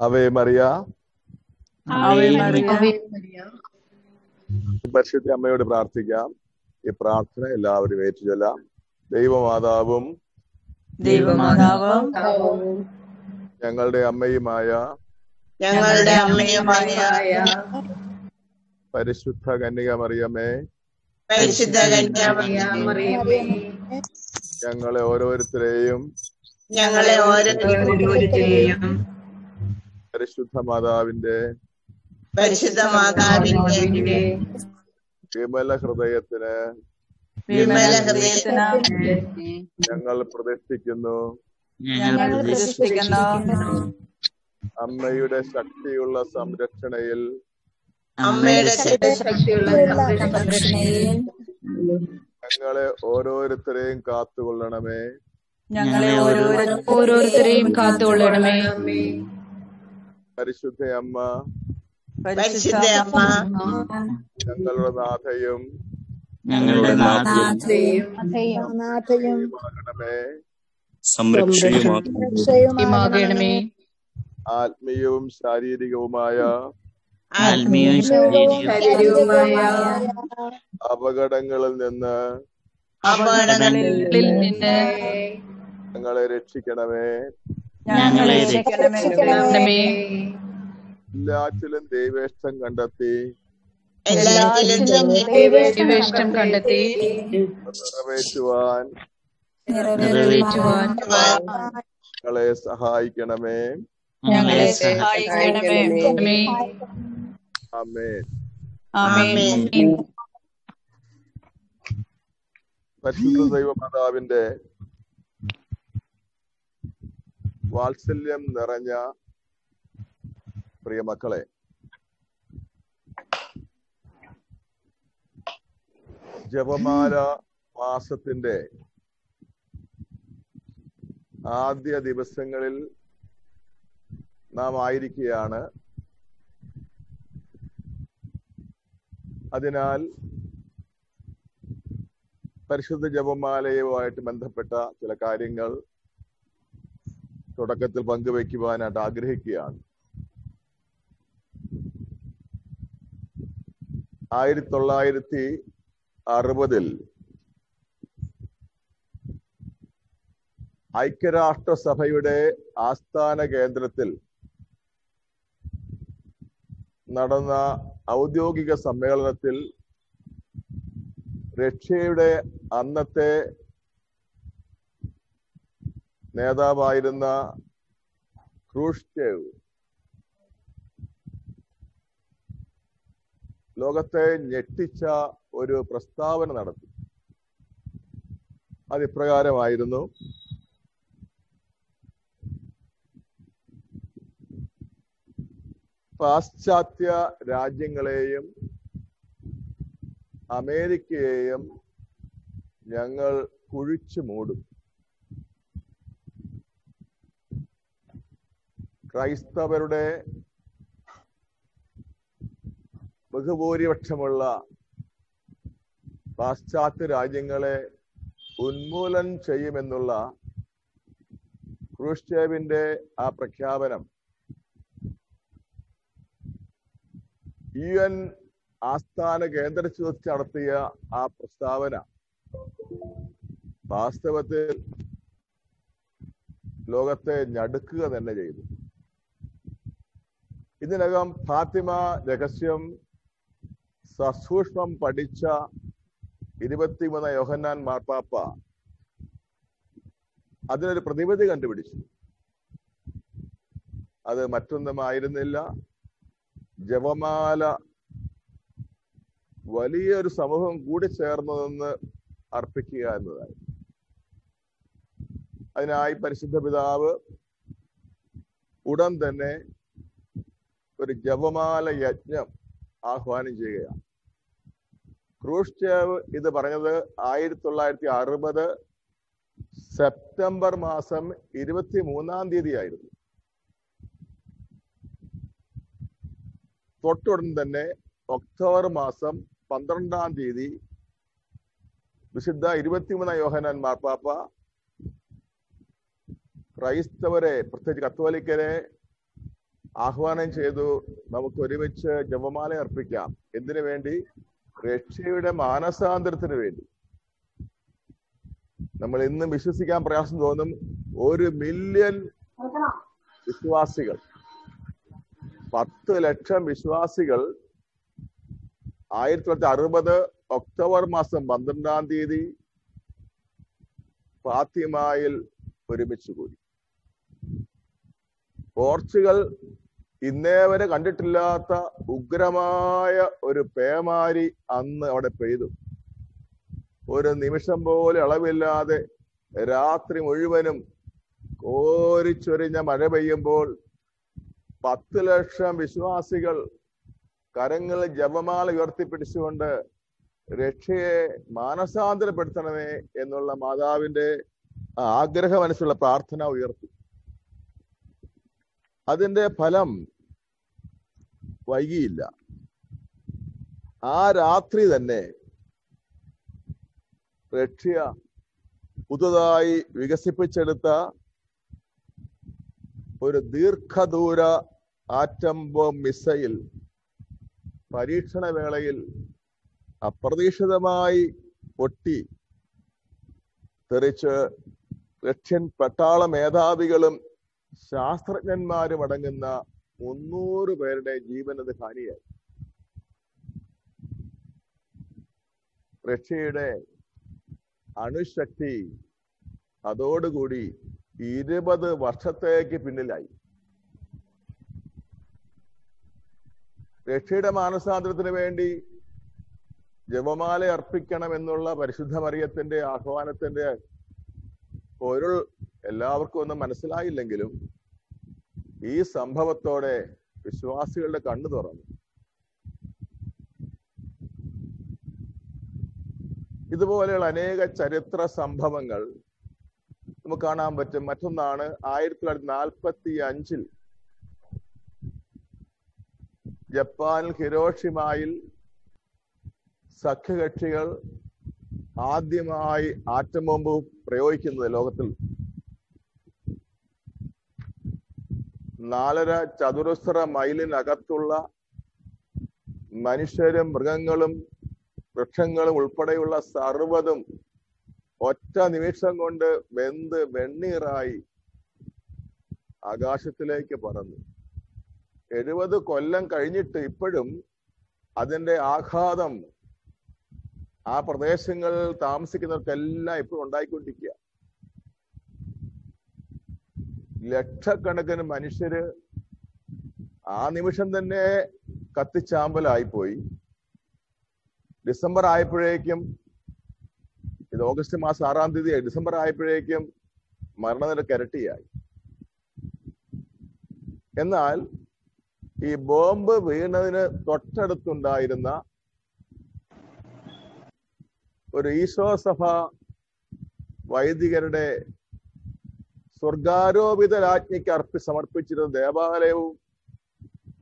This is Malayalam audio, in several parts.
അവേ മറിയ. ആവേ മറിയ. പരിശുദ്ധ അമ്മയോട് പ്രാർത്ഥിക്കാം. ഈ പ്രാർത്ഥന എല്ലാവരും ഏറ്റുചൊല്ലാം. ദൈവമാതാവും ദൈവമാതാവും ഞങ്ങളുടെ അമ്മയുമായ ഞങ്ങളുടെ അമ്മയുമായ പരിശുദ്ധ കന്യക മറിയമ്മേ പരിശുദ്ധ കന്യാമറിയമേ ഞങ്ങളെ ഓരോരുത്തരെയും ഞങ്ങളെ ഓരോരുത്തരെയും പരിശുദ്ധ മാതാവിന്റെ പരിശുദ്ധ മാതാവിന്റെ വിമല ഹൃദയത്തിന് വിമല ഹൃദയത്തിന് ഞങ്ങൾ പ്രതിഷ്ഠിക്കുന്നു. ഞങ്ങൾ വിശ്വസിക്കുന്നു അമ്മയുടെ ശക്തിയുള്ള സംരക്ഷണയിൽ അമ്മയുടെ ശക്തിയുള്ള സംരക്ഷണയിൽ ഞങ്ങളെ ഓരോരുത്തരെയും കാത്തുകൊള്ളണമേ. ഞങ്ങളെ ഓരോരുത്തരെയും കാത്തുകൊള്ളണമേ. പരിശുദ്ധ അമ്മ പരിശുദ്ധ അമ്മ ഞങ്ങളുടെ നാഥയും ഞങ്ങളുടെ സംരക്ഷയുമാകണമേ. ആത്മീയവും ശാരീരികവുമായ ആത്മീയവും ശാരീരികവുമായ അപകടങ്ങളിൽ നിന്ന് അപകടങ്ങളിൽ നിന്ന് ഞങ്ങളെ രക്ഷിക്കണമേ. ഞങ്ങളെ എല്ലാറ്റിലും ദൈവേഷ്ടം കണ്ടെത്തി. എല്ലാത്തിലും ദൈവേഷ്ടം കണ്ടെത്തി. നിറവേറ്റുവാൻ. നിറവേറ്റുവാൻ. ഞങ്ങളെ സഹായിക്കണമേ. ഞങ്ങളെ സഹായിക്കണമേ. അമ്മേ ആമേൻ. പരിശുദ്ധ ദൈവമാതാവിന്റെ വാത്സല്യം നിറഞ്ഞ പ്രിയ മക്കളെ ജപമാല മാസത്തിന്റെ ആദ്യ ദിവസങ്ങളിൽ നാം ആയിരിക്കുകയാണ് അതിനാൽ പരിശുദ്ധ ജപമാലയുമായിട്ട് ബന്ധപ്പെട്ട ചില കാര്യങ്ങൾ തുടക്കത്തിൽ പങ്കുവയ്ക്കുവാനായിട്ട് ആഗ്രഹിക്കുകയാണ്. ആയിരത്തി തൊള്ളായിരത്തി അറുപതിൽ ഐക്യരാഷ്ട്രസഭയുടെ ആസ്ഥാന കേന്ദ്രത്തിൽ നടന്ന ഔദ്യോഗിക സമ്മേളനത്തിൽ റഷ്യയുടെ അന്നത്തെ നേതാവായിരുന്ന ക്രൂഷ്ചേവ് ലോകത്തെ ഞെട്ടിച്ച ഒരു പ്രസ്താവന നടത്തി. അതിപ്രകാരമായിരുന്നു പാശ്ചാത്യ രാജ്യങ്ങളെയും അമേരിക്കയെയും ഞങ്ങൾ കുഴിച്ചു മൂടും. ക്രൈസ്തവരുടെ ബഹുഭൂരിപക്ഷമുള്ള പാശ്ചാത്യ രാജ്യങ്ങളെ ഉന്മൂലനം ചെയ്യുമെന്നുള്ള ക്രൂഷ്ചേവിന്റെ ആ പ്രഖ്യാപനം യു എൻ ആസ്ഥാന കേന്ദ്രത്തിൽ വെച്ച് നടത്തിയ ആ പ്രസ്താവന വാസ്തവത്തിൽ ലോകത്തെ ഞടുക്കുക തന്നെ ചെയ്തു. ഇതിനകം ഫാത്തിമ രഹസ്യം സസൂക്ഷ്മം പഠിച്ച ഇരുപത്തിമൂന്ന് യോഹന്നാൻ മാർപ്പാപ്പ അതിനൊരു പ്രതിവിധി കണ്ടുപിടിച്ചു. അത് മറ്റൊന്നുമായിരുന്നില്ല ജപമാല വലിയൊരു സമൂഹം കൂടി ചേർന്നതെന്ന് അർപ്പിക്കുക എന്നതായി അതിനായി പരിശുദ്ധ പിതാവ് ഉടൻ തന്നെ ഒരു ജപമാല യജ്ഞം ആഹ്വാനം ചെയ്യുകയാണ്. ക്രൂഷ്ചേവ് ഇത് പറഞ്ഞത് ആയിരത്തി തൊള്ളായിരത്തി അറുപത് സെപ്റ്റംബർ മാസം ഇരുപത്തി മൂന്നാം തീയതി ആയിരുന്നു തൊട്ടുടൻ തന്നെ ഒക്ടോബർ മാസം പന്ത്രണ്ടാം തീയതി വിശുദ്ധ ഇരുപത്തിമൂന്നാം യോഹനാൻ മാർപ്പാപ്പ ക്രൈസ്തവരെ പ്രത്യേകിച്ച് കത്തോലിക്കരെ ആഹ്വാനം ചെയ്തു നമുക്ക് ഒരുമിച്ച് ജപമാല അർപ്പിക്കാം. എന്തിനു വേണ്ടി? രക്ഷയുടെ മാനസാന്തരത്തിന് വേണ്ടി. നമ്മൾ ഇന്നും വിശ്വസിക്കാൻ പ്രയാസം തോന്നും ഒരു മില്യൺ വിശ്വാസികൾ. പത്ത് ലക്ഷം വിശ്വാസികൾ ആയിരത്തി തൊള്ളായിരത്തി അറുപത് ഒക്ടോബർ മാസം പന്ത്രണ്ടാം തീയതി ഫാത്തിമായിൽ ഒരുമിച്ച് കൂടി. പോർച്ചുഗൽ ഇന്നേ വരെ കണ്ടിട്ടില്ലാത്ത ഉഗ്രമായ ഒരു പേമാരി അന്ന് അവിടെ പെയ്തു. ഒരു നിമിഷം പോലെ അളവില്ലാതെ രാത്രി മുഴുവനും കോരിച്ചൊരിഞ്ഞ മഴ പെയ്യുമ്പോൾ പത്ത് ലക്ഷം വിശ്വാസികൾ കരങ്ങളിൽ ജപമാല ഉയർത്തിപ്പിടിച്ചുകൊണ്ട് രക്ഷയെ മാനസാന്തരപ്പെടുത്തണമേ എന്നുള്ള മാതാവിന്റെ മനസ്സുള്ള പ്രാർത്ഥന ഉയർത്തി. അതിന്റെ ഫലം വൈകിയില്ല. ആ രാത്രി തന്നെ റഷ്യ പുതുതായി വികസിപ്പിച്ചെടുത്ത ഒരു ദീർഘദൂര ആറ്റം ബോംബ് മിസൈൽ പരീക്ഷണ വേളയിൽ അപ്രതീക്ഷിതമായി പൊട്ടി തെറിച്ച് റഷ്യൻ പട്ടാള മേധാവികളും ശാസ്ത്രജ്ഞന്മാരും അടങ്ങുന്ന മുന്നൂറ് പേരുടെ ജീവൻ അത് ഹാനിയായി. റഷ്യയുടെ അണുശക്തി അതോടുകൂടി ഇരുപത് വർഷത്തേക്ക് പിന്നിലായി. രക്ഷയുടെ മാനസാന്തരത്തിന് വേണ്ടി ജപമാല അർപ്പിക്കണം എന്നുള്ള പരിശുദ്ധമറിയത്തിന്റെ ആഹ്വാനത്തിന്റെ പൊരുൾ എല്ലാവർക്കും ഒന്നും മനസ്സിലായില്ലെങ്കിലും ഈ സംഭവത്തോടെ വിശ്വാസികളുടെ കണ്ണു തുറന്നു. ഇതുപോലെയുള്ള അനേക ചരിത്ര സംഭവങ്ങൾ നമുക്ക് കാണാൻ പറ്റും. മറ്റൊന്നാണ് ആയിരത്തി തൊള്ളായിരത്തി നാൽപ്പത്തി അഞ്ചിൽ ജപ്പാനിൽ ഹിരോഷിമായിൽ സഖ്യകക്ഷികൾ ആദ്യമായി ആറ്റം ബോംബ് പ്രയോഗിക്കുന്നത് ലോകത്തിൽ നാലര ചതുരശ്ര മൈലിനകത്തുള്ള മനുഷ്യരും മൃഗങ്ങളും വൃക്ഷങ്ങളും ഉൾപ്പെടെയുള്ള സർവതും ഒറ്റ നിമിഷം കൊണ്ട് വെന്ത് വെണ്ണീറായി ആകാശത്തിലേക്ക് പറന്നു. എഴുപത് കൊല്ലം കഴിഞ്ഞിട്ട് ഇപ്പോഴും അതിന്റെ ആഘാതം ആ പ്രദേശങ്ങളിൽ താമസിക്കുന്നവർക്കെല്ലാം ഇപ്പോഴും ഉണ്ടായിക്കൊണ്ടിരിക്കുക. ലക്ഷക്കണക്കിന് മനുഷ്യര് ആ നിമിഷം തന്നെ കത്തിച്ചാമ്പലായിപ്പോയി. ഡിസംബർ ആയപ്പോഴേക്കും ഇത് ഓഗസ്റ്റ് മാസം ആറാം തീയതി ഡിസംബർ ആയപ്പോഴേക്കും മരണനിരക്ക് ഇരട്ടിയായി എന്നാൽ ഈ ബോംബ് വീണതിന് തൊട്ടടുത്തുണ്ടായിരുന്ന ഒരു ഈശോ സഭ വൈദികരുടെ സ്വർഗാരോപിത രാജ്ഞിക്ക് അർപ്പി സമർപ്പിച്ചിരുന്ന ദേവാലയവും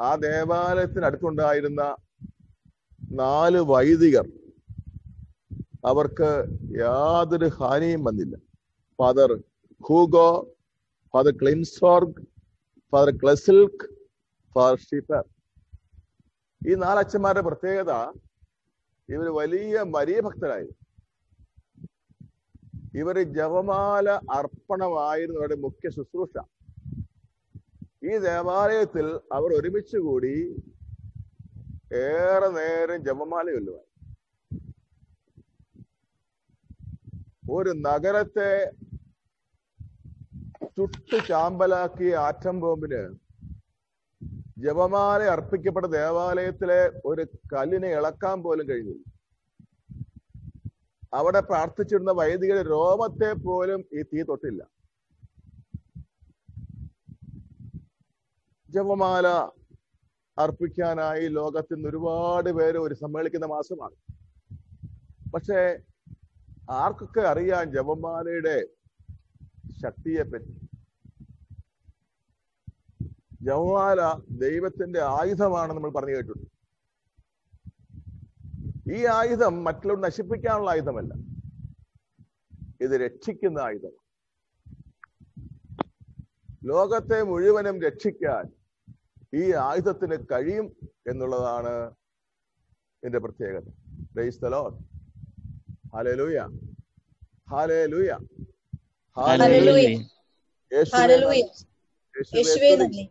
ആ ദേവാലയത്തിനടുത്തുണ്ടായിരുന്ന നാല് വൈദികർ അവർക്ക് യാതൊരു ഹാനിയും വന്നില്ല. Father Hugo father Kleinsorge father Cieslik father Schiffer. ഈ നാലച്ഛന്മാരുടെ പ്രത്യേകത ഇവർ വലിയ മരിയ ഇവർ ജപമാല അർപ്പണമായിരുന്നു അവരുടെ മുഖ്യ ശുശ്രൂഷ. ഈ ദേവാലയത്തിൽ അവർ ഒരുമിച്ച് കൂടി ഏറെ നേരം ജപമാല ചൊല്ലുവാൻ ഒരു നഗരത്തെ ചുട്ടു ചാമ്പലാക്കിയ ആറ്റം ബോംബിന് ജപമാല അർപ്പിക്കപ്പെട്ട ദേവാലയത്തിലെ ഒരു കല്ലിനെ ഇളക്കാൻ പോലും കഴിഞ്ഞില്ല. അവിടെ പ്രാർത്ഥിച്ചിരുന്ന വൈദികരുടെ രോമത്തെ പോലും ഈ തീ തൊട്ടില്ല. ജപമാല അർപ്പിക്കാനായി ലോകത്തിൽ നിന്ന് ഒരുപാട് പേര് ഒരു സമ്മേളിക്കുന്ന മാസമാണ്. പക്ഷേ ആർക്കൊക്കെ അറിയാം ജപമാലയുടെ ശക്തിയെ പറ്റി? ജപമാല ദൈവത്തിന്റെ ആയുധമാണെന്ന് നമ്മൾ പറഞ്ഞു കേട്ടിട്ടുണ്ട്. ഈ ആയുധം മറ്റുള്ളവർ നശിപ്പിക്കാനുള്ള ആയുധമല്ല. ഇത് രക്ഷിക്കുന്ന ആയുധം ലോകത്തെ മുഴുവനും രക്ഷിക്കാൻ ഈ ആയുധത്തിന് കഴിയും എന്നുള്ളതാണ് എന്റെ പ്രത്യേകത. യേശുവേ സ്തുതി. നന്ദി.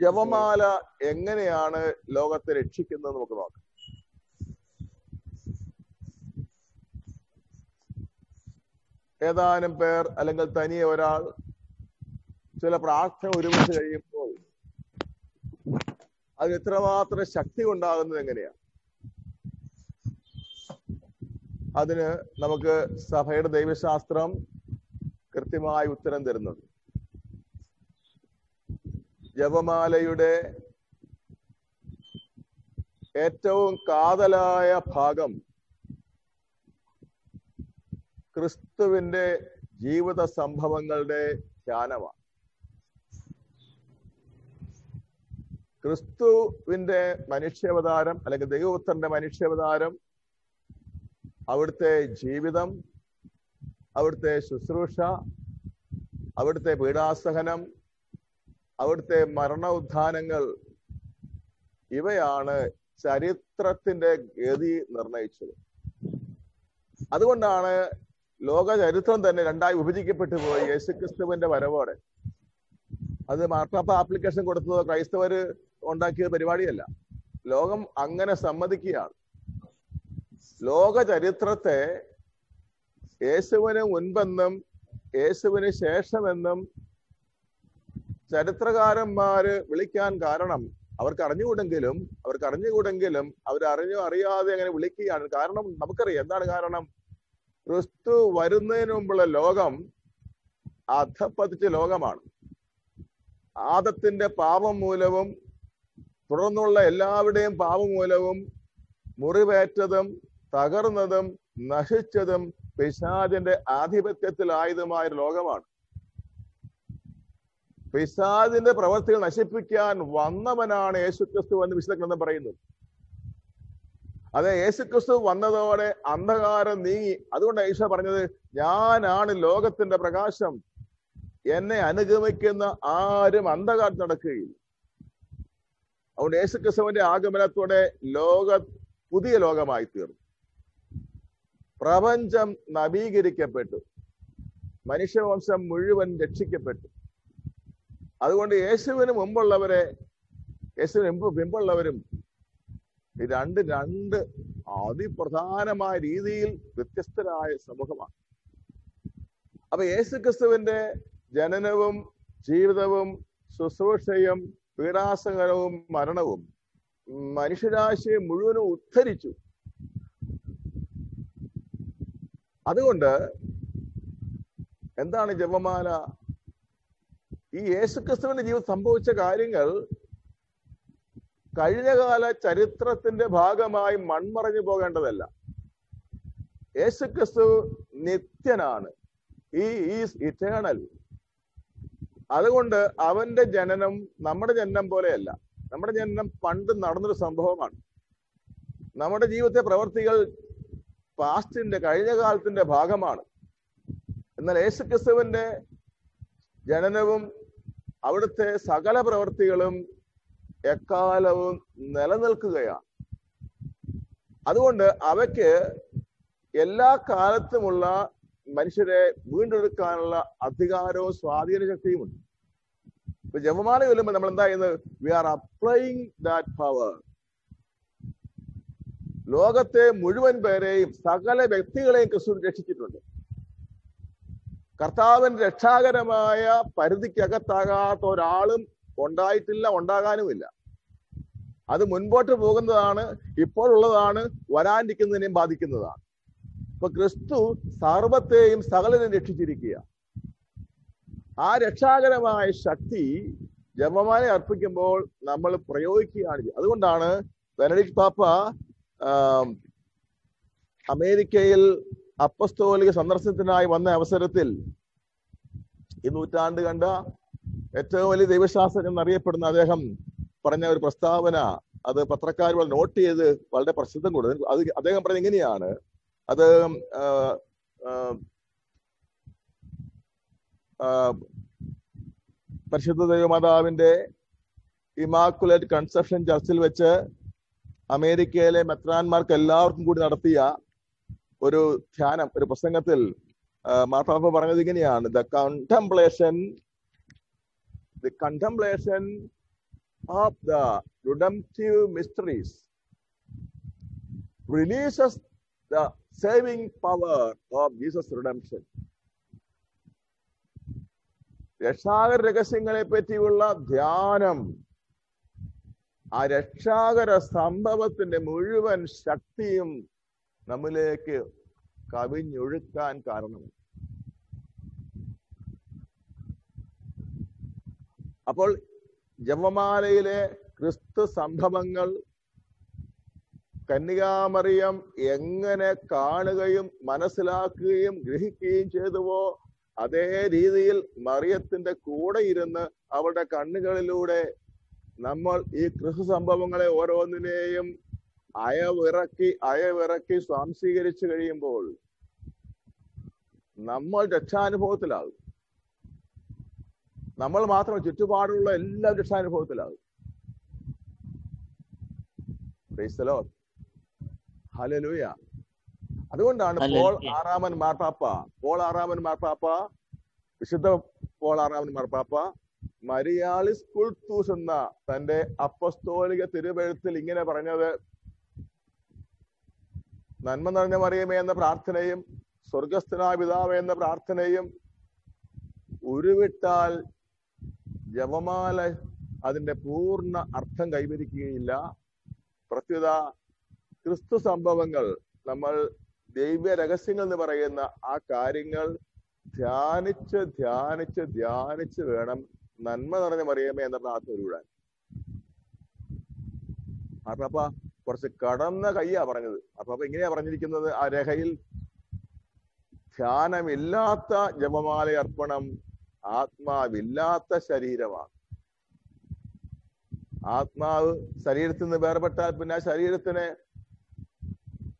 ജപമാല എങ്ങനെയാണ് ലോകത്തെ രക്ഷിക്കുന്നത് നമുക്ക് നോക്കാം. ഏതാനും പേർ അല്ലെങ്കിൽ തനിയെ ഒരാൾ ചില പ്രാർത്ഥന ഒരുമിച്ച് കഴിയുമ്പോൾ അതിന് ഇത്രമാത്രം ശക്തി ഉണ്ടാകുന്നത് എങ്ങനെയാണ് അതിന് നമുക്ക് സഭയുടെ ദൈവശാസ്ത്രം കൃത്യമായ ഉത്തരം തരുന്നുണ്ട്. ജപമാലയുടെ ഏറ്റവും കാതലായ ഭാഗം ക്രിസ്തുവിന്റെ ജീവിത സംഭവങ്ങളുടെ ധ്യാനമാണ്. ക്രിസ്തുവിന്റെ മനുഷ്യാവതാരം അല്ലെങ്കിൽ ദൈവപുത്രന്റെ മനുഷ്യാവതാരം അവിടുത്തെ ജീവിതം അവിടുത്തെ ശുശ്രൂഷ അവിടുത്തെ പീഡാസഹനം അവിടുത്തെ മരണ ഉത്ഥാനങ്ങൾ ഇവയാണ് ചരിത്രത്തിന്റെ ഗതി നിർണയിച്ചത്. അതുകൊണ്ടാണ് ലോക ചരിത്രം തന്നെ രണ്ടായി വിഭജിക്കപ്പെട്ടു പോയി യേശുക്രിസ്തുവിന്റെ വരവോടെ. അത് മാർപ്പാപ്പ ആപ്ലിക്കേഷൻ കൊടുത്തത് ക്രൈസ്തവര് ഉണ്ടാക്കിയ പരിപാടിയല്ല. ലോകം അങ്ങനെ സമ്മതിക്കുകയാണ്. ലോക ചരിത്രത്തെ യേശുവിന് മുൻപെന്നും യേശുവിന് ശേഷമെന്നും ചരിത്രകാരന്മാര് വിളിക്കാൻ കാരണം അവർക്ക് അറിഞ്ഞുകൂടെങ്കിലും അവർക്ക് അറിഞ്ഞുകൂടെങ്കിലും അവർ അറിഞ്ഞോ അറിയാതെ അങ്ങനെ വിളിക്കുകയാണ്. കാരണം നമുക്കറിയാം. എന്താണ് കാരണം? ക്രിസ്തു വരുന്നതിന് മുമ്പുള്ള ലോകം അധപ്പതിച്ച ലോകമാണ്. ആദത്തിന്റെ പാപം മൂലവും തുടർന്നുള്ള എല്ലാവരുടെയും പാപം മൂലവും മുറിവേറ്റതും തകർന്നതും നശിച്ചതും പിശാചിന്റെ ആധിപത്യത്തിലായതുമായ ലോകമാണ്. പിശാചിന്റെ പ്രവൃത്തികൾ നശിപ്പിക്കാൻ വന്നവനാണ് യേശുക്രിസ്തു എന്ന് വിശുദ്ധ ഗ്രന്ഥം പറയുന്നത് അതെ യേശുക്രിസ്തു വന്നതോടെ അന്ധകാരം നീങ്ങി. അതുകൊണ്ട് ഈശോ പറഞ്ഞത് ഞാനാണ് ലോകത്തിന്റെ പ്രകാശം. എന്നെ അനുഗമിക്കുന്ന ആരും അന്ധകാരം നടക്കുകയില്ല. അതുകൊണ്ട് യേശുക്രിസ്തുവിന്റെ ആഗമനത്തോടെ ലോക പുതിയ ലോകമായി തീർന്നു. പ്രപഞ്ചം നവീകരിക്കപ്പെട്ടു. മനുഷ്യവംശം മുഴുവൻ രക്ഷിക്കപ്പെട്ടു. അതുകൊണ്ട് യേശുവിന് മുമ്പുള്ളവരെ യേശുവിന് മുമ്പ് മുമ്പുള്ളവരും ഈ രണ്ട് രണ്ട് അതിപ്രധാനമായ രീതിയിൽ വ്യത്യസ്തരായ സമൂഹമാണ്. അപ്പൊ യേശു ക്രിസ്തുവിന്റെ ജനനവും ജീവിതവും ശുശ്രൂഷയും പീഡാസകരവും മരണവും മനുഷ്യരാശിയെ മുഴുവനും ഉദ്ധരിച്ചു. അതുകൊണ്ട് എന്താണ് ജപമാല? ഈ യേശുക്രിസ്തുവിന്റെ ജീവിതം സംഭവിച്ച കാര്യങ്ങൾ കഴിഞ്ഞകാല ചരിത്രത്തിന്റെ ഭാഗമായി മൺമറഞ്ഞു പോകേണ്ടതല്ല. യേശുക്രിസ്തു നിത്യനാണ്. ഈ ഈസ് ഇറ്റേണൽ അതുകൊണ്ട് അവന്റെ ജനനം നമ്മുടെ ജനനം പോലെയല്ല. നമ്മുടെ ജനനം പണ്ട് നടന്നൊരു സംഭവമാണ്. നമ്മുടെ ജീവിതത്തെ പ്രവർത്തികൾ പാസ്റ്റിന്റെ കഴിഞ്ഞ കാലത്തിന്റെ ഭാഗമാണ്. എന്നാൽ യേശുക്രിസ്തുവിന്റെ ജനനവും അവിടുത്തെ സകല പ്രവൃത്തികളും എക്കാലവും നിലനിൽക്കുകയാണ്. അതുകൊണ്ട് അവയ്ക്ക് എല്ലാ കാലത്തുമുള്ള മനുഷ്യരെ വീണ്ടെടുക്കാനുള്ള അധികാരവും സ്വാധീന ശക്തിയുമുണ്ട്. ഇപ്പൊ ജപമാല ചൊല്ലുമ്പോൾ നമ്മൾ എന്താ ചെയ്യുന്നത്? We are applying that power ലോകത്തെ മുഴുവൻ പേരെയും സകല വ്യക്തികളെയും ക്രിസ്തു രക്ഷിച്ചിട്ടുണ്ട്. കർത്താവിന്റെ രക്ഷാകരമായ പരിധിക്കകത്താകാത്ത ഒരാളും ഉണ്ടായിട്ടില്ല ഉണ്ടാകാനുമില്ല. അത് മുൻപോട്ട് പോകുന്നതാണ് ഇപ്പോഴുള്ളതാണ് വരാനിരിക്കുന്നതിനെയും ബാധിക്കുന്നതാണ്. ഇപ്പൊ ക്രിസ്തു സർവത്തെയും സകലരും രക്ഷിച്ചിരിക്കുക ആ രക്ഷാകരമായ ശക്തി ജന്മമാരെ അർപ്പിക്കുമ്പോൾ നമ്മൾ പ്രയോഗിക്കുകയാണ്. അതുകൊണ്ടാണ് ബെനഡിക് പാപ്പ അമേരിക്കയിൽ അപ്പസ്തോലിക സന്ദർശനത്തിനായി വന്ന അവസരത്തിൽ ഈ നൂറ്റാണ്ട് കണ്ട ഏറ്റവും വലിയ ദൈവശാസ്ത്രം എന്നറിയപ്പെടുന്ന അദ്ദേഹം പറഞ്ഞ ഒരു പ്രസ്താവന അത് പത്രക്കാർ നോട്ട് ചെയ്ത് വളരെ പ്രസിദ്ധം കൊടുത്തു. അത് അദ്ദേഹം പറഞ്ഞ ഇങ്ങനെയാണ്. അത് പരിശുദ്ധ ദൈവമാതാവിന്റെ ഇമാക്കുലേറ്റ് കൺസെപ്ഷൻ ചർച്ചിൽ വെച്ച് അമേരിക്കയിലെ മെത്രാന്മാർക്ക് എല്ലാവർക്കും കൂടി നടത്തിയ ഒരു ധ്യാനം ഒരു പ്രസംഗത്തിൽ മാർപ്പാപ്പ പറഞ്ഞത് ഇങ്ങനെയാണ്. The contemplation the contemplation of the redemptive mysteries releases the saving power of Jesus' redemption. രക്ഷാകര രഹസ്യങ്ങളെ പറ്റിയുള്ള ധ്യാനം ആ രക്ഷാകര സംഭവത്തിന്റെ മുഴുവൻ ശക്തിയും നമ്മിലേക്ക് കവിഞ്ഞൊഴുക്കാൻ കാരണം അപ്പോൾ ജപമാലയിലെ ക്രിസ്തു സംഭവങ്ങൾ കന്യകാമറിയം എങ്ങനെ കാണുകയും മനസ്സിലാക്കുകയും ഗ്രഹിക്കുകയും ചെയ്തുവോ അതേ രീതിയിൽ മറിയത്തിന്റെ കൂടെ ഇരുന്ന് അവരുടെ കണ്ണുകളിലൂടെ നമ്മൾ ഈ ക്രിസ്തു സംഭവങ്ങളെ ഓരോന്നിനെയും അയവിറക്കി അയവിറക്കി സ്വാംശീകരിച്ചു കഴിയുമ്പോൾ നമ്മൾ രക്ഷാനുഭവത്തിലാകും. നമ്മൾ മാത്രം ചുറ്റുപാടുള്ള എല്ലാ രക്ഷാനുഭവത്തിലാകും. ഹലലൂയ അതുകൊണ്ടാണ് പോൾ ആറാമൻ മാർപ്പാപ്പ. പോൾ ആറാമൻ മാർപ്പാപ്പ വിശുദ്ധ പോൾ ആറാമൻ മാർപ്പാപ്പ മരിയാളി സ്കുൾത്തൂസ് എന്ന തന്റെ അപ്പസ്തോലിക തിരുവഴുത്തിൽ ഇങ്ങനെ പറഞ്ഞത്. നന്മ നിറഞ്ഞ മറിയമേ എന്ന പ്രാർത്ഥനയും സ്വർഗസ്ഥനാ പിതാവ് എന്ന പ്രാർത്ഥനയും ഉരുവിട്ടാൽ ജപമാല അതിന്റെ പൂർണ അർത്ഥം കൈവരിക്കുകയില്ല. പ്രത്യുത ക്രിസ്തു സംഭവങ്ങൾ നമ്മൾ ദൈവ രഹസ്യങ്ങൾ എന്ന് പറയുന്ന ആ കാര്യങ്ങൾ ധ്യാനിച്ച് ധ്യാനിച്ച് ധ്യാനിച്ച് വേണം നന്മ നിറഞ്ഞ മറിയമേ എന്ന പ്രാർത്ഥന ഉരുവിടാൻ അപ്പ കുറച്ച് കടന്ന കയ്യാ പറഞ്ഞത്. അപ്പൊ ഇങ്ങനെയാ പറഞ്ഞിരിക്കുന്നത്. ആ രഹയിൽ ധ്യാനമില്ലാത്ത ജപമാല അർപ്പണം ആത്മാവില്ലാത്ത ശരീരമാണ്. ആത്മാവ് ശരീരത്തിൽ നിന്ന് വേർപെട്ടാൽ പിന്നെ ശരീരത്തിന്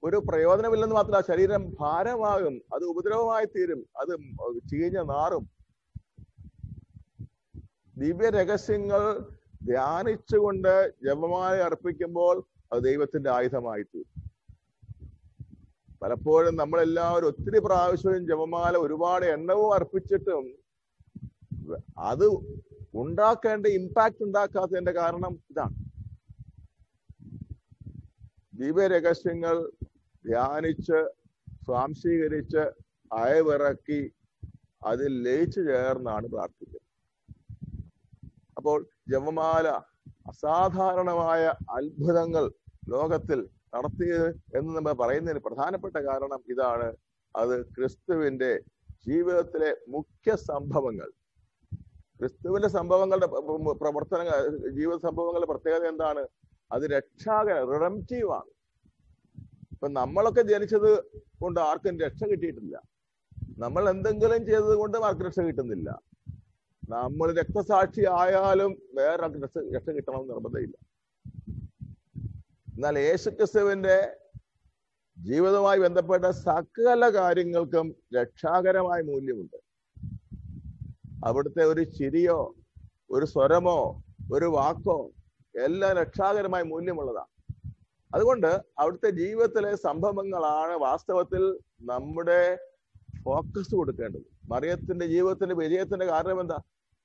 ഒരു പ്രയോജനമില്ലെന്ന് മാത്രമല്ല ശരീരം ഭാരമാകും അത് ഉപദ്രവമായി തീരും അത് ചീഞ്ഞ നാറും. ദിവ്യ രഹസ്യങ്ങൾ ധ്യാനിച്ചുകൊണ്ട് ജപമായി അർപ്പിക്കുമ്പോൾ അത് ദൈവത്തിന്റെ ആയുധമായി തീരും. പലപ്പോഴും നമ്മളെല്ലാവരും ഒത്തിരി പ്രാവശ്യവും ജപമാല ഒരുപാട് എണ്ണവും അർപ്പിച്ചിട്ടും അത് ഉണ്ടാക്കേണ്ട ഇമ്പാക്ട് ഉണ്ടാക്കാത്തതിന്റെ കാരണം ഇതാണ്. ദിവ്യരഹസ്യങ്ങൾ ധ്യാനിച്ച് സ്വാംശീകരിച്ച് അയവിറക്കി അതിൽ ലയിച്ചു ചേർന്നാണ് പ്രാർത്ഥിക്കുന്നത് അപ്പോൾ ജപമാല അസാധാരണമായ അത്ഭുതങ്ങൾ ലോകത്തിൽ നടത്തിയത് എന്ന് നമ്മൾ പറയുന്നതിന് പ്രധാനപ്പെട്ട കാരണം ഇതാണ്. അത് ക്രിസ്തുവിന്റെ ജീവിതത്തിലെ മുഖ്യ സംഭവങ്ങൾ. ക്രിസ്തുവിന്റെ സംഭവങ്ങളുടെ പ്രവർത്തന ജീവിത സംഭവങ്ങളുടെ പ്രത്യേകത എന്താണ്? അത് രക്ഷാകര റിഡംറ്റീവാണ് ഇപ്പൊ നമ്മളൊക്കെ ജനിച്ചത് കൊണ്ട് ആർക്കും രക്ഷ കിട്ടിയിട്ടില്ല. നമ്മൾ എന്തെങ്കിലും ചെയ്തത് കൊണ്ട് ആർക്കും രക്ഷ കിട്ടുന്നില്ല. നമ്മൾ രക്തസാക്ഷി ആയാലും വേറെ രക്ഷ രക്ഷ കിട്ടണമെന്ന് നിർബന്ധമില്ല. എന്നാൽ യേശുക്രിസ്തുവിന്റെ ജീവിതവുമായി ബന്ധപ്പെട്ട സകല കാര്യങ്ങൾക്കും രക്ഷാകരമായ മൂല്യമുണ്ട്. അവിടുത്തെ ഒരു ചിരിയോ ഒരു സ്വരമോ ഒരു വാക്കോ എല്ലാം രക്ഷാകരമായ മൂല്യമുള്ളതാണ്. അതുകൊണ്ട് അവിടുത്തെ ജീവിതത്തിലെ സംഭവങ്ങളാണ് വാസ്തവത്തിൽ നമ്മുടെ ഫോക്കസ് കൊടുക്കേണ്ടത്. മറിയത്തിന്റെ ജീവിതത്തിന്റെ വിജയത്തിന്റെ കാരണം എന്താ?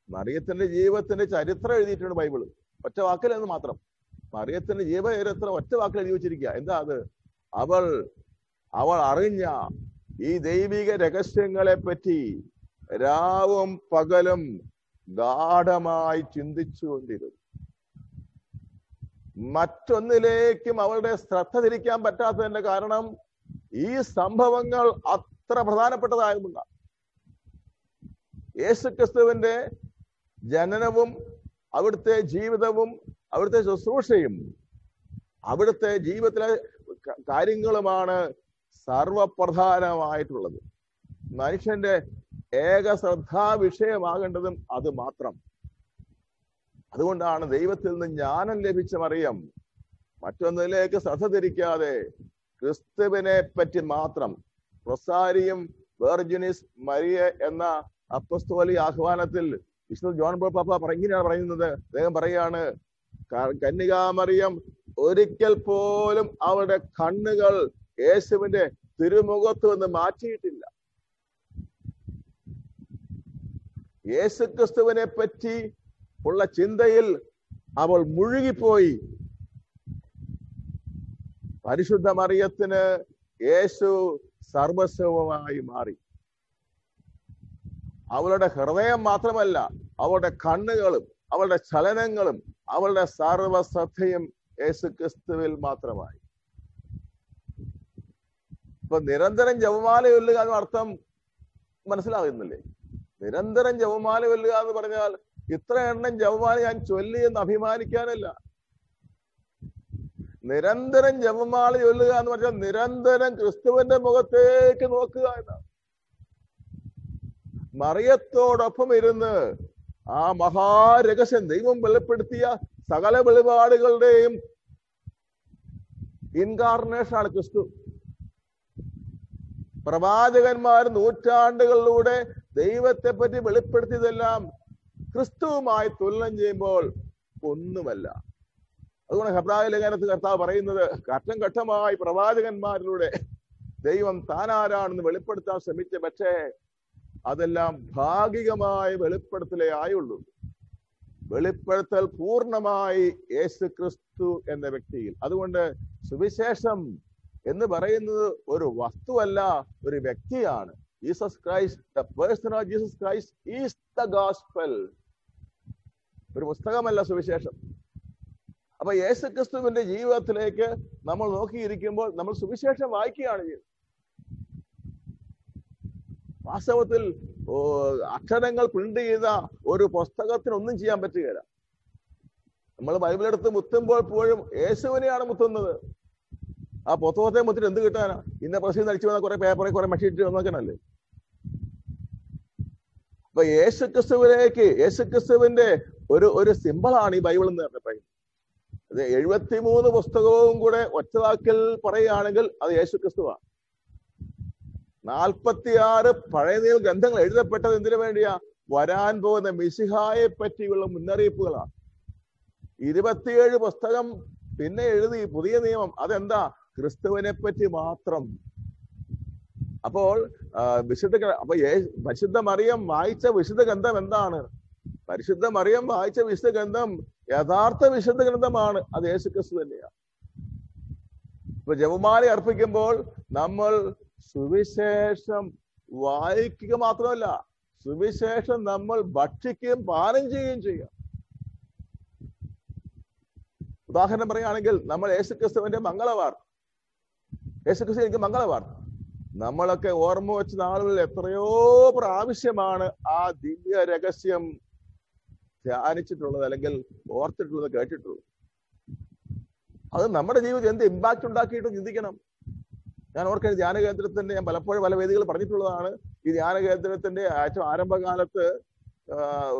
മറിയത്തിന്റെ ജീവിതത്തിന്റെ ചരിത്രം എഴുതിയിട്ടുണ്ട് ബൈബിൾ. ഒറ്റ വാക്കിലെന്ന് മാത്രം. മറിയത്തിന്റെ ജീവചരിത്രം ഒറ്റ വാക്കിൽ എഴുതി വെച്ചിരിക്കുക. എന്താ അത്? അവൾ അവൾ അറിഞ്ഞ ഈ ദൈവിക രഹസ്യങ്ങളെ പറ്റി രാവും പകലും ഗാഠമായി ചിന്തിച്ചുകൊണ്ടിരുന്നു. മറ്റൊന്നിലേക്കും അവളുടെ ശ്രദ്ധ തിരിക്കാൻ പറ്റാത്തതിന്റെ കാരണം ഈ സംഭവങ്ങൾ അത്ര പ്രധാനപ്പെട്ടതായതുകൊണ്ടാണ് യേശുക്രിസ്തുവിന്റെ ജനനവും അവിടുത്തെ ജീവിതവും അവിടുത്തെ ശുശ്രൂഷയും അവിടുത്തെ ജീവിതത്തിലെ കാര്യങ്ങളുമാണ് സർവപ്രധാനമായിട്ടുള്ളത്. മനുഷ്യന്റെ ഏക ശ്രദ്ധാ വിഷയമാകേണ്ടതും അത് മാത്രം. അതുകൊണ്ടാണ് ദൈവത്തിൽ നിന്ന് ജ്ഞാനം ലഭിച്ച മറിയം മറ്റൊന്നിലേക്ക് ശ്രദ്ധ തിരിക്കാതെ ക്രിസ്തുവിനെ പറ്റി മാത്രം. റൊസാരിയും വെർജിനിസ് മരിയ എന്ന അപ്പസ്തോലി ആഹ്വാനത്തിൽ വിഷ്ണു ജോൺ പോൾ പാപ്പ ഇങ്ങനെയാണ് പറയുന്നത്. അദ്ദേഹം പറയാണ് കന്യകാമറിയം ഒരിക്കൽ പോലും അവരുടെ കണ്ണുകൾ യേശുവിന്റെ തിരുമുഖത്ത് നിന്ന് മാറ്റിയിട്ടില്ല. യേശു ക്രിസ്തുവിനെ പറ്റി ഉള്ള ചിന്തയിൽ അവൾ മുഴുകിപ്പോയി. പരിശുദ്ധ മറിയത്തിന് യേശു സർവസ്വമായി മാറി. അവളുടെ ഹൃദയം മാത്രമല്ല അവളുടെ കണ്ണുകളും അവളുടെ ചലനങ്ങളും അവളുടെ സർവശ്രദ്ധയും യേശു ക്രിസ്തുവിൽ മാത്രമായി. ഇപ്പൊ നിരന്തരം ജപമാല അർത്ഥം മനസ്സിലാകുന്നില്ലേ നിരന്തരം ജപമാല ചൊല്ലുക എന്ന് പറഞ്ഞാൽ ഇത്ര എണ്ണം ജപമാല ഞാൻ ചൊല്ലി എന്ന് അഭിമാനിക്കാനല്ല. നിരന്തരം ജപമാല ചൊല്ലുക എന്ന് പറഞ്ഞാൽ നിരന്തരം ക്രിസ്തുവിന്റെ മുഖത്തേക്ക് നോക്കുക എന്നാണ്. മറിയത്തോടൊപ്പം ഇരുന്ന് ആ മഹാരഹസ്യം ദൈവം വെളിപ്പെടുത്തിയ സകല വെളിപാടുകളുടെയും ഇൻകാർണേഷൻ ആണ് ക്രിസ്തു. പ്രവാചകന്മാർ നൂറ്റാണ്ടുകളിലൂടെ ദൈവത്തെ പറ്റി വെളിപ്പെടുത്തിയതെല്ലാം ക്രിസ്തുവുമായി തുലനം ചെയ്യുമ്പോൾ ഒന്നുമല്ല. അതുകൊണ്ട് ഹബ്രായ ലേഖനത്ത് കർത്താവ് പറയുന്നത് ഘട്ടം ഘട്ടമായി പ്രവാചകന്മാരിലൂടെ ദൈവം താനാരാണെന്ന് വെളിപ്പെടുത്താൻ ശ്രമിച്ച പക്ഷേ അതെല്ലാം ഭാഗികമായ വെളിപ്പെടുത്തലേ ആയുള്ളൂ. വെളിപ്പെടുത്തൽ പൂർണമായി യേശു ക്രിസ്തു എന്ന വ്യക്തിയിൽ. അതുകൊണ്ട് സുവിശേഷം എന്ന് പറയുന്നത് ഒരു വസ്തുവല്ല ഒരു വ്യക്തിയാണ്. Jesus Christ, the person of Jesus Christ is the gospel. ഒരു പുസ്തകമല്ല സുവിശേഷം. അപ്പൊ യേശു ക്രിസ്തുവിന്റെ ജീവിതത്തിലേക്ക് നമ്മൾ നോക്കിയിരിക്കുമ്പോൾ നമ്മൾ സുവിശേഷം വായിക്കുകയാണ് ചെയ്യുന്നത്. വാസ്തവത്തിൽ അക്ഷരങ്ങൾ പ്രിന്റ് ചെയ്ത ഒരു പുസ്തകത്തിനൊന്നും ചെയ്യാൻ പറ്റുകയില്ല. നമ്മൾ ബൈബിളെടുത്ത് മുത്തുമ്പോൾ പോലും യേശുവിനെയാണ് മുത്തുന്നത്. ആ പുസ്തകത്തെ മുത്തിട്ട് എന്ത് കിട്ടാനാ? ഇന്ന പ്രസിദ്ധം അടിച്ചു വന്ന കുറെ പേപ്പറിൽ കുറെ മഷീറ്റ് നോക്കണല്ലേ അപ്പൊ യേശു ക്രിസ്തുവിലേക്ക് യേശു ക്രിസ്തുവിന്റെ ഒരു ഒരു സിമ്പിളാണ് ഈ ബൈബിൾ എന്ന് പറയുന്നത്. അത് എഴുപത്തിമൂന്ന് പുസ്തകവും കൂടെ ഒറ്റവാക്കിൽ പറയുകയാണെങ്കിൽ അത് യേശു ക്രിസ്തുവാണ് നാൽപ്പത്തിയാറ് പഴയ നിയമ ഗ്രന്ഥങ്ങൾ എഴുതപ്പെട്ടത് എന്തിനു വേണ്ടിയാ? വരാൻ പോകുന്ന മിശിഹായെ പറ്റിയുള്ള മുന്നറിയിപ്പുകളാണ്. ഇരുപത്തിയേഴ് പുസ്തകം പിന്നെ എഴുതി പുതിയ നിയമം. അതെന്താ? ക്രിസ്തുവിനെ പറ്റി മാത്രം. അപ്പോൾ വിശുദ്ധ അപ്പൊ പരിശുദ്ധ മറിയം വായിച്ച വിശുദ്ധ ഗ്രന്ഥം എന്താണ്? പരിശുദ്ധ മറിയം വായിച്ച വിശുദ്ധ ഗ്രന്ഥം യഥാർത്ഥ വിശുദ്ധ ഗ്രന്ഥമാണ്. അത് യേശുക്രിസ്തു തന്നെയാണ്. ഇപ്പൊ ജപമാല അർപ്പിക്കുമ്പോൾ നമ്മൾ സുവിശേഷം വായിക്കുക മാത്രമല്ല സുവിശേഷം നമ്മൾ ഭക്ഷിക്കുകയും പാനം ചെയ്യുകയും ചെയ്യാം. ഉദാഹരണം പറയുകയാണെങ്കിൽ നമ്മൾ യേശുക്രിസ്തുവിന്റെ മംഗളവാർത്ത. യേശുക്രിസ്തു എനിക്ക് മംഗളവാർത്ത. നമ്മളൊക്കെ ഓർമ്മ വെച്ച നാളുകളിൽ എത്രയോ പ്രാവശ്യമാണ് ആ ദിവ്യ രഹസ്യം ധ്യാനിച്ചിട്ടുള്ളത് അല്ലെങ്കിൽ ഓർത്തിട്ടുള്ളത് കേട്ടിട്ടുള്ളത്. അത് നമ്മുടെ ജീവിതത്തിൽ എന്ത് ഇമ്പാക്ട് ഉണ്ടാക്കിയിട്ട് ചിന്തിക്കണം. ഞാൻ ഓർക്കുന്ന ധ്യാന കേന്ദ്രത്തിന്റെ ഞാൻ പലപ്പോഴും പല വേദികൾ പറഞ്ഞിട്ടുള്ളതാണ്. ഈ ധ്യാന കേന്ദ്രത്തിന്റെ ഏറ്റവും ആരംഭകാലത്ത്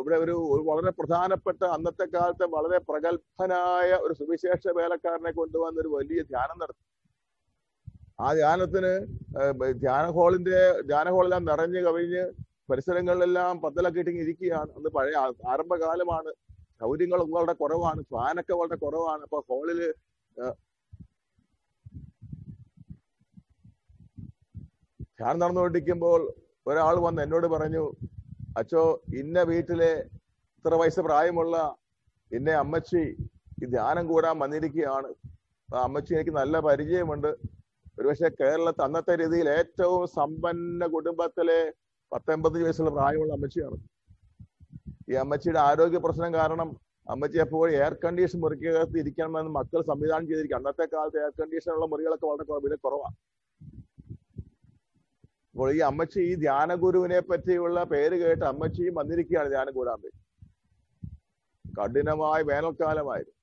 ഇവിടെ ഒരു വളരെ പ്രധാനപ്പെട്ട അന്നത്തെ കാലത്തെ വളരെ പ്രഗത്ഭനായ ഒരു സുവിശേഷ വേലക്കാരനെ കൊണ്ടുവന്ന ഒരു വലിയ ധ്യാനം നടത്തി. ആ ധ്യാനത്തിന് ധ്യാന ഹോളിന്റെ ധ്യാന ഹോളെല്ലാം നിറഞ്ഞ് കവിഞ്ഞ് പരിസരങ്ങളിലെല്ലാം പത്തലൊക്കെ ഇട്ടിങ്ങി ഇരിക്കുകയാണ്. അന്ന് പഴയ ആരംഭകാലമാണ്. സൗകര്യങ്ങൾ വളരെ കുറവാണ്. ഫാനൊക്കെ വളരെ കുറവാണ്. അപ്പൊ ഹോളിൽ ധ്യാനം നടന്നുകൊണ്ടിരിക്കുമ്പോൾ ഒരാൾ വന്ന് എന്നോട് പറഞ്ഞു അച്ചോ ഇന്ന വീട്ടിലെ ഇത്ര വയസ്സ് പ്രായമുള്ള ഇന്നെ അമ്മച്ചി ഈ ധ്യാനം കൂടാൻ വന്നിരിക്കുകയാണ്. അമ്മച്ചി എനിക്ക് നല്ല പരിചയമുണ്ട്. ഒരുപക്ഷെ കേരളത്തിൽ അന്നത്തെ രീതിയിൽ ഏറ്റവും സമ്പന്ന കുടുംബത്തിലെ പത്തൊമ്പത് വയസ്സുള്ള പ്രായമുള്ള അമ്മച്ചിയാണ്. ഈ അമ്മച്ചിയുടെ ആരോഗ്യ പ്രശ്നം കാരണം അമ്മച്ചി എപ്പോഴും എയർ കണ്ടീഷൻ മുറിക്കകത്ത് ഇരിക്കണമെന്ന് മക്കൾ സംവിധാനം ചെയ്തിരിക്കും അന്നത്തെ കാലത്ത് എയർ കണ്ടീഷനുള്ള മുറികളൊക്കെ വളരെ കുറവ് വില കുറവാണ്. അപ്പോൾ ഈ അമ്മച്ചി ഈ ധ്യാന ഗുരുവിനെ പറ്റിയുള്ള പേര് കേട്ട് അമ്മച്ചിയും വന്നിരിക്കുകയാണ് ധ്യാനഗുരാമ്പി കഠിനമായ വേനൽക്കാലമായിരുന്നു.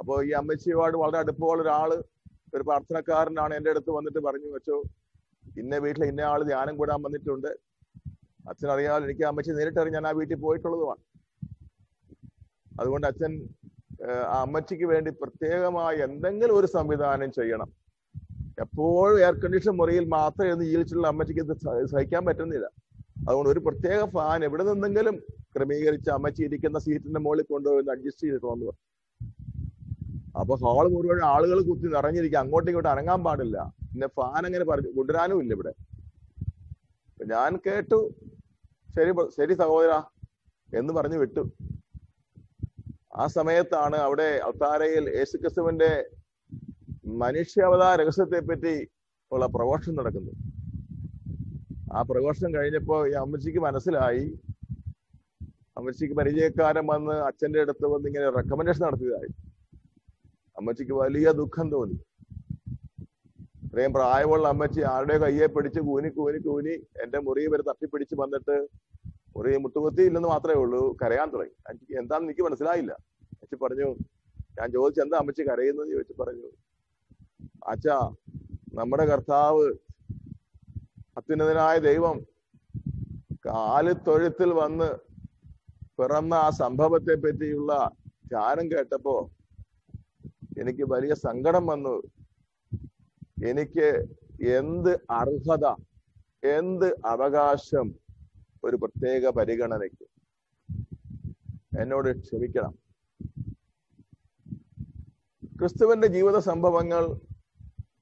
അപ്പോൾ ഈ അമ്മച്ചിയോട് വളരെ അടുപ്പമുള്ള ഒരാൾ ഒരു പ്രാർത്ഥനക്കാരനാണ് എന്റെ അടുത്ത് വന്നിട്ട് പറഞ്ഞു വെച്ചോ ഇന്ന വീട്ടിൽ ഇന്ന ആൾ ധ്യാനം കൂടാൻ വന്നിട്ടുണ്ട്. അച്ഛൻ അറിയാമല്ലോ എനിക്ക് അമ്മച്ചി നേരിട്ടറി ഞാൻ ആ വീട്ടിൽ പോയിട്ടുള്ളതുമാണ്. അതുകൊണ്ട് അച്ഛൻ ആ അമ്മച്ചിക്ക് വേണ്ടി പ്രത്യേകമായി എന്തെങ്കിലും ഒരു സംവിധാനം ചെയ്യണം. എപ്പോഴും എയർ കണ്ടീഷൻ മുറിയിൽ മാത്രം ഇരുന്ന് ജീവിച്ചുള്ള അമ്മച്ചിക്ക് ഇത് സഹിക്കാൻ പറ്റുന്നില്ല. അതുകൊണ്ട് ഒരു പ്രത്യേക ഫാൻ എവിടെ നിന്നെങ്കിലും ക്രമീകരിച്ച് അമ്മച്ചി ഇരിക്കുന്ന സീറ്റിന്റെ മുകളിൽ കൊണ്ടുപോയി അഡ്ജസ്റ്റ് ചെയ്തിട്ട് വന്നു അപ്പൊ ഹാൾ മുഴുവൻ ആളുകൾ കുത്തി നിറഞ്ഞിരിക്കുക. അങ്ങോട്ടും ഇങ്ങോട്ടും അനങ്ങാൻ പാടില്ല. പിന്നെ ഫാൻ അങ്ങനെ പറഞ്ഞു കൊണ്ടുവരാനും ഇല്ല ഇവിടെ. ഞാൻ കേട്ടു. ശരി ശരി സഹോദര എന്ന് പറഞ്ഞു വിട്ടു. ആ സമയത്താണ് അവിടെ അവതാരയിൽ യേശുക്രിസ്തുവിന്റെ മനുഷ്യാവതാര രഹസ്യത്തെ പറ്റി ഉള്ള പ്രഘോഷണം നടക്കുന്നത് ആ പ്രഘോഷണം കഴിഞ്ഞപ്പോ ഈ അമ്മച്ചിക്ക് മനസ്സിലായി. അമ്മച്ചിക്ക് പരിചയക്കാരൻ വന്ന് അച്ഛന്റെ അടുത്ത് വന്ന് ഇങ്ങനെ റെക്കമെൻഡേഷൻ നടത്തിയതായി. അമ്മച്ചിക്ക് വലിയ ദുഃഖം തോന്നി. ഇത്രയും പ്രായമുള്ള അമ്മച്ചി ആരുടെ കയ്യെ പിടിച്ച് കൂനി കൂനി കൂനി എന്റെ മുറി വരെ തപ്പിപ്പിടിച്ച് വന്നിട്ട് മുറി മുട്ടുകുത്തി ഇല്ലെന്ന് മാത്രമേ ഉള്ളൂ കരയാൻ തുടങ്ങി. അമ്മച്ചിക്ക് എന്താണെന്ന് എനിക്ക് മനസ്സിലായില്ല. അച്ഛൻ പറഞ്ഞു ഞാൻ ചോദിച്ചു എന്താ അമ്മച്ചി കരയുന്നെന്ന് ചോദിച്ചു പറഞ്ഞു. അച്ഛാ നമ്മുടെ കർത്താവ് അത്യുന്നതനായ ദൈവം കാലിത്തൊഴുത്തിൽ വന്ന് പിറന്ന ആ സംഭവത്തെ പറ്റിയുള്ള ധ്യാനം കേട്ടപ്പോ എനിക്ക് വലിയ സങ്കടം വന്നു. എനിക്ക് എന്ത് അർഹത എന്ത് അവകാശം ഒരു പ്രത്യേക പരിഗണനയ്ക്ക്? എന്നോട് ക്ഷമിക്കണം. ക്രിസ്തുവിന്റെ ജീവിത സംഭവങ്ങൾ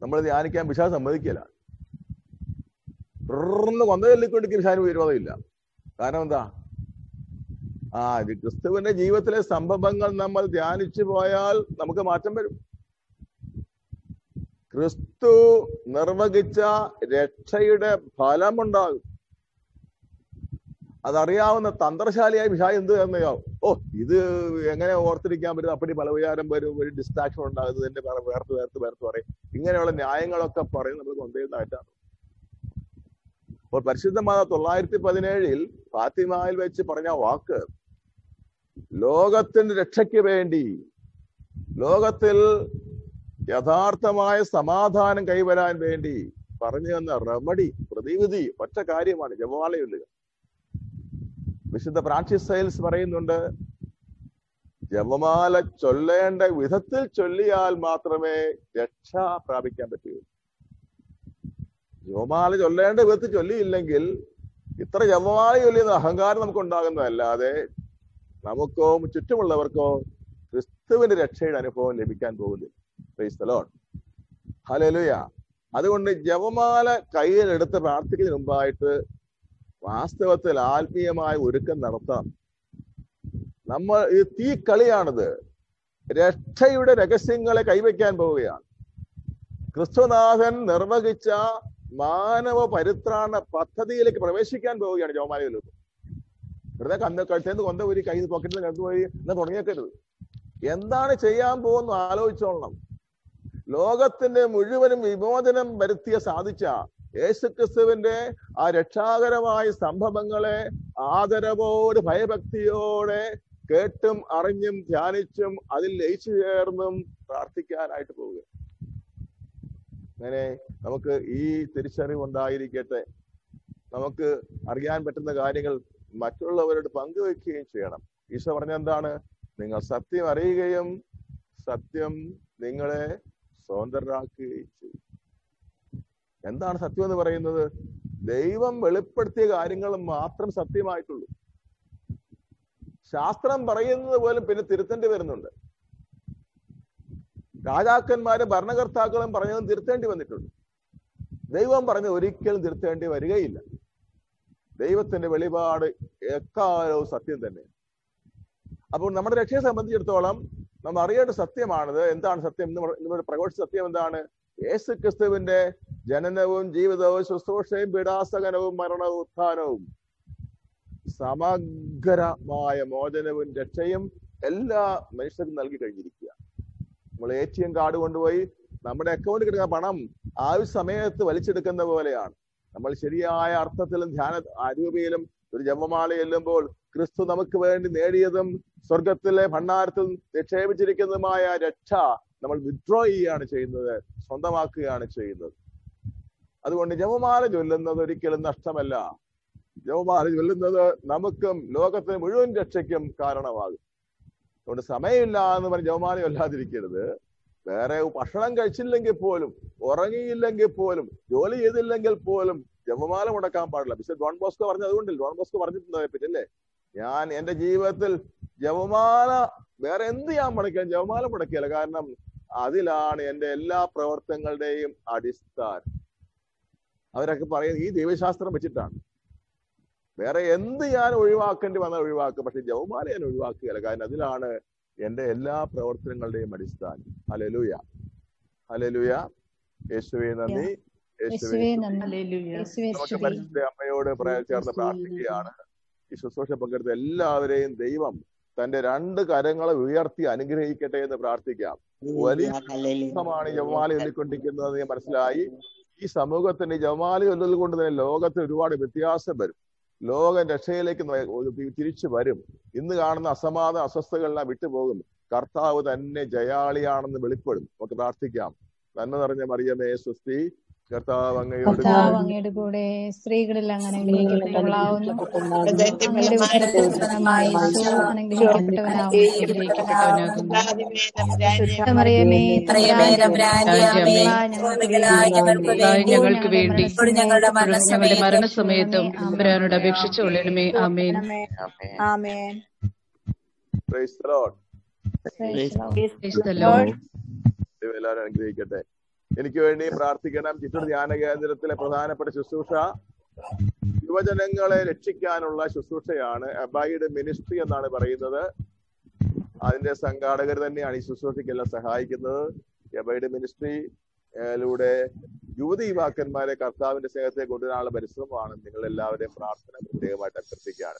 നമ്മൾ ധ്യാനിക്കാൻ വിശാ സമ്മതിക്കില്ല. തുടർന്ന് കൊന്ത ചൊല്ലിക്കൊണ്ടിരിക്കുന്ന വിശാന് വിരോധമില്ല. കാരണം എന്താ? ആ ക്രിസ്തുവിന്റെ ജീവിതത്തിലെ സംഭവങ്ങൾ നമ്മൾ ധ്യാനിച്ചു പോയാൽ നമുക്ക് മാറ്റം വരും. ക്രിസ്തു നിർവഹിച്ച രക്ഷയുടെ ഫലമുണ്ടാകും. അതറിയാവുന്ന തന്ത്രശാലിയായി വിഷായ എന്ത് എന്നയോ ഓ ഇത് എങ്ങനെ ഓർത്തിരിക്കാൻ പറ്റും? അപ്പടി പല വിചാരം വരും ഒരു ഡിസ്ട്രാക്ഷൻ ഉണ്ടാകുന്നത് എന്റെ വേർത്ത് വേർത്ത് വേർത്ത് പറയും. ഇങ്ങനെയുള്ള ന്യായങ്ങളൊക്കെ പറയും നമ്മൾ കൊണ്ടുവരുന്നതായിട്ടാണ്. അപ്പോൾ പരിശുദ്ധമായ തൊള്ളായിരത്തി പതിനേഴിൽ ഫാത്തിമയിൽ വെച്ച് പറഞ്ഞ വാക്ക് ലോകത്തിന്റെ രക്ഷയ്ക്ക് വേണ്ടി ലോകത്തിൽ യഥാർത്ഥമായ സമാധാനം കൈവരാൻ വേണ്ടി പറഞ്ഞു തന്ന റെമഡി പ്രതിവിധി ഒറ്റ കാര്യമാണ് ജപമാലയുള്ളത് വിശുദ്ധ പ്രാക്ടീസ് സൈൽസ് പറയുന്നുണ്ട് ജപമാല ചൊല്ലേണ്ട വിധത്തിൽ ചൊല്ലിയാൽ മാത്രമേ രക്ഷ പ്രാപിക്കാൻ പറ്റുകയുള്ളൂ ജപമാല ചൊല്ലേണ്ട വിധത്തിൽ ചൊല്ലിയില്ലെങ്കിൽ ഇത്ര ജപമാല ചൊല്ലിയെന്ന അഹങ്കാരം നമുക്ക് ഉണ്ടാകുന്നതല്ലാതെ നമുക്കോ ചുറ്റുമുള്ളവർക്കോ ക്രിസ്തുവിന്റെ രക്ഷയുടെ അനുഭവം ലഭിക്കാൻ പോകുന്നില്ല ക്രൈസ്തലോൺ ഹലലുയ അതുകൊണ്ട് ജപമാല കയ്യിലെടുത്ത് പ്രാർത്ഥിക്കുന്ന മുമ്പായിട്ട് വാസ്തവത്തിൽ ആത്മീയമായ ഒരുക്കം നടത്താം. നമ്മൾ ഈ തീ കളിയാണിത് രക്ഷയുടെ രഹസ്യങ്ങളെ കൈവയ്ക്കാൻ പോവുകയാണ്. ക്രിസ്തുനാഥൻ നിർവഹിച്ച മാനവ പരിത്രാണ പദ്ധതിയിലേക്ക് പ്രവേശിക്കാൻ പോവുകയാണ് ജോമാലയിലൂടെ വെറുതെ കന്ന് കഴുത്തേന്ന് കൊണ്ട ഒരു കൈ പോക്കറ്റിൽ കണ്ടുപോയി എന്ന് തുടങ്ങിയേക്കരുത്. എന്താണ് ചെയ്യാൻ പോകുന്നു ആലോചിച്ചോളണം. ലോകത്തിന്റെ മുഴുവനും വിമോചനം വരുത്തിയ സാധിച്ച യേശുക്രിസ്തുവിന്റെ ആ രക്ഷാകരമായ സംഭവങ്ങളെ ആദരവോട് ഭയഭക്തിയോടെ കേട്ടും അറിഞ്ഞും ധ്യാനിച്ചും അതിൽ ലയിച്ചു ചേർന്നും പ്രാർത്ഥിക്കാനായിട്ട് പോവുക. അങ്ങനെ നമുക്ക് ഈ തിരിച്ചറിവ് ഉണ്ടായിരിക്കട്ടെ. നമുക്ക് അറിയാൻ പറ്റുന്ന കാര്യങ്ങൾ മറ്റുള്ളവരോട് പങ്കുവെക്കുകയും ചെയ്യണം. ഈശോ പറഞ്ഞ എന്താണ്? നിങ്ങൾ സത്യം അറിയുകയും സത്യം നിങ്ങളെ സ്വതന്ത്രരാക്കുകയും ചെയ്യും. എന്താണ് സത്യം എന്ന് പറയുന്നത്? ദൈവം വെളിപ്പെടുത്തിയ കാര്യങ്ങൾ മാത്രം സത്യമായിട്ടുള്ളൂ. ശാസ്ത്രം പറയുന്നത് പോലും പിന്നെ തിരുത്തേണ്ടി വരുന്നുണ്ട്. രാജാക്കന്മാരും ഭരണകർത്താക്കളും പറഞ്ഞതും തിരുത്തേണ്ടി വന്നിട്ടുണ്ട്. ദൈവം പറഞ്ഞത് ഒരിക്കലും തിരുത്തേണ്ടി വരികയില്ല. ദൈവത്തിന്റെ വെളിപാട് എക്കാലവും സത്യം തന്നെ. അപ്പോൾ നമ്മുടെ രക്ഷയെ സംബന്ധിച്ചിടത്തോളം നമ്മൾ അറിയേണ്ട സത്യമാണത്. എന്താണ് സത്യം എന്ന് പ്രഘോഷ സത്യം എന്താണ്? യേശു ക്രിസ്തുവിന്റെ ജനനവും ജീവിതവും ശുശ്രൂഷയും പീഡാസകനവും മരണവും ഉത്ഥാനവും. സമഗ്രമായ മോചനവും രക്ഷയും എല്ലാ മനുഷ്യർക്കും നൽകി കഴിഞ്ഞിരിക്കുക. നമ്മൾ എ ടി എം കാർഡ് കൊണ്ടുപോയി നമ്മുടെ അക്കൗണ്ടിൽ കിട്ടുന്ന പണം ആവശ്യ സമയത്ത് വലിച്ചെടുക്കുന്ന പോലെയാണ്. നമ്മൾ ശരിയായ അർത്ഥത്തിലും ധ്യാന അരൂപയിലും ഒരു ജപമാല ചെല്ലുമ്പോൾ ക്രിസ്തു നമുക്ക് വേണ്ടി നേടിയതും സ്വർഗത്തിലെ ഭണ്ണാരത്തിൽ നിക്ഷേപിച്ചിരിക്കുന്നതുമായ രക്ഷ നമ്മൾ വിഡ്രോ ചെയ്യുകയാണ് ചെയ്യുന്നത് സ്വന്തമാക്കുകയാണ് ചെയ്യുന്നത്. അതുകൊണ്ട് ജപമാല ചൊല്ലുന്നത് ഒരിക്കലും നഷ്ടമല്ല. ജപമാല ചൊല്ലുന്നത് നമുക്കും ലോകത്തിന് മുഴുവൻ രക്ഷയ്ക്കും കാരണമാകും. അതുകൊണ്ട് സമയമില്ല എന്ന് പറഞ്ഞ് ജപമാല ചൊല്ലാതിരിക്കരുത്. വേറെ ഭക്ഷണം കഴിച്ചില്ലെങ്കിൽ പോലും ഉറങ്ങിയില്ലെങ്കിൽ പോലും ജോലി ചെയ്തില്ലെങ്കിൽ പോലും ജപമാല മുടക്കാൻ പാടില്ല. പക്ഷെ ഡോൺ ബോസ്കോ പറഞ്ഞത് അതുകൊണ്ടില്ല ഡോൺ ബോസ്കോ പറഞ്ഞിട്ടുണ്ട് പറ്റി അല്ലേ? ഞാൻ എന്റെ ജീവിതത്തിൽ ജപമാല വേറെ എന്ത് ഞാൻ മുടക്കിയാലും ജപമാല മുടക്കിയല്ല. കാരണം അതിലാണ് എന്റെ എല്ലാ പ്രവർത്തനങ്ങളുടെയും അടിസ്ഥാനം. അവരൊക്കെ പറയുന്നത് ഈ ദൈവശാസ്ത്രം വെച്ചിട്ടാണ്. വേറെ എന്ത് ഞാൻ ഒഴിവാക്കേണ്ടി വന്നാൽ ഒഴിവാക്കും പക്ഷെ ജവമാല ഞാൻ ഒഴിവാക്കുകയല്ല. കാരണം അതിലാണ് എന്റെ എല്ലാ പ്രവർത്തനങ്ങളുടെയും അടിസ്ഥാനം. ഹലലുയ ഹലലുയ യേശുവെ നന്ദി. യേശുവെ നമുക്ക് പരിശുദ്ധ അമ്മയോട് ചേർന്ന് പ്രാർത്ഥിക്കുകയാണ്. ഈ ശുശ്രൂഷ പങ്കെടുത്ത എല്ലാവരെയും ദൈവം തന്റെ രണ്ട് കരങ്ങളെ ഉയർത്തി അനുഗ്രഹിക്കട്ടെ എന്ന് പ്രാർത്ഥിക്കാം. വലിയ ാണ് ജപമാല ചൊല്ലിക്കൊണ്ടിരിക്കുന്നത് എന്ന് മനസ്സിലായി. ഈ സമൂഹത്തിന് ജവാലി ചൊല്ലൽ കൊണ്ട് തന്നെ ലോകത്തിൽ ഒരുപാട് വ്യത്യാസം വരും. ലോകം രക്ഷയിലേക്ക് തിരിച്ചു വരും. ഇന്ന് കാണുന്ന അസമാധാന അസ്വസ്ഥകളെല്ലാം വിട്ടുപോകും. കർത്താവ് തന്നെ ജയാളിയാണെന്ന് വെളിപ്പെടും. നമുക്ക് പ്രാർത്ഥിക്കാം. നന്മ നിറഞ്ഞ മറിയമേ സ്വസ്തി കർത്താവ് അങ്ങയോട് കൂടെ സ്ത്രീകളിൽ അങ്ങനെ ഞങ്ങൾക്ക് വേണ്ടി ഞങ്ങളുടെ മരണസമയത്തും അമ്പരാനോട് അപേക്ഷിച്ചു കൊള്ളണമേ ആമേൻ. ആമേൻ. എല്ലാവരും അനുഗ്രഹിക്കട്ടെ. എനിക്ക് വേണ്ടി പ്രാർത്ഥിക്കണം. ചിറ്റൂർ ധ്യാന കേന്ദ്രത്തിലെ പ്രധാനപ്പെട്ട ശുശ്രൂഷ യുവജനങ്ങളെ രക്ഷിക്കാനുള്ള ശുശ്രൂഷയാണ് അബൈഡ് മിനിസ്ട്രി എന്നാണ് പറയുന്നത്. അതിന്റെ സംഘാടകർ തന്നെയാണ് ഈ ശുശ്രൂഷയ്ക്കെല്ലാം സഹായിക്കുന്നത്. എബൈഡ് മിനിസ്ട്രി ലൂടെ യുവതി യുവാക്കന്മാരെ കർത്താവിന്റെ സ്നേഹത്തെ കൊണ്ടുവരാനുള്ള പരിശ്രമമാണ് നിങ്ങൾ എല്ലാവരെയും പ്രാർത്ഥന പ്രത്യേകമായിട്ട് അഭ്യർത്ഥിക്കുകയാണ്.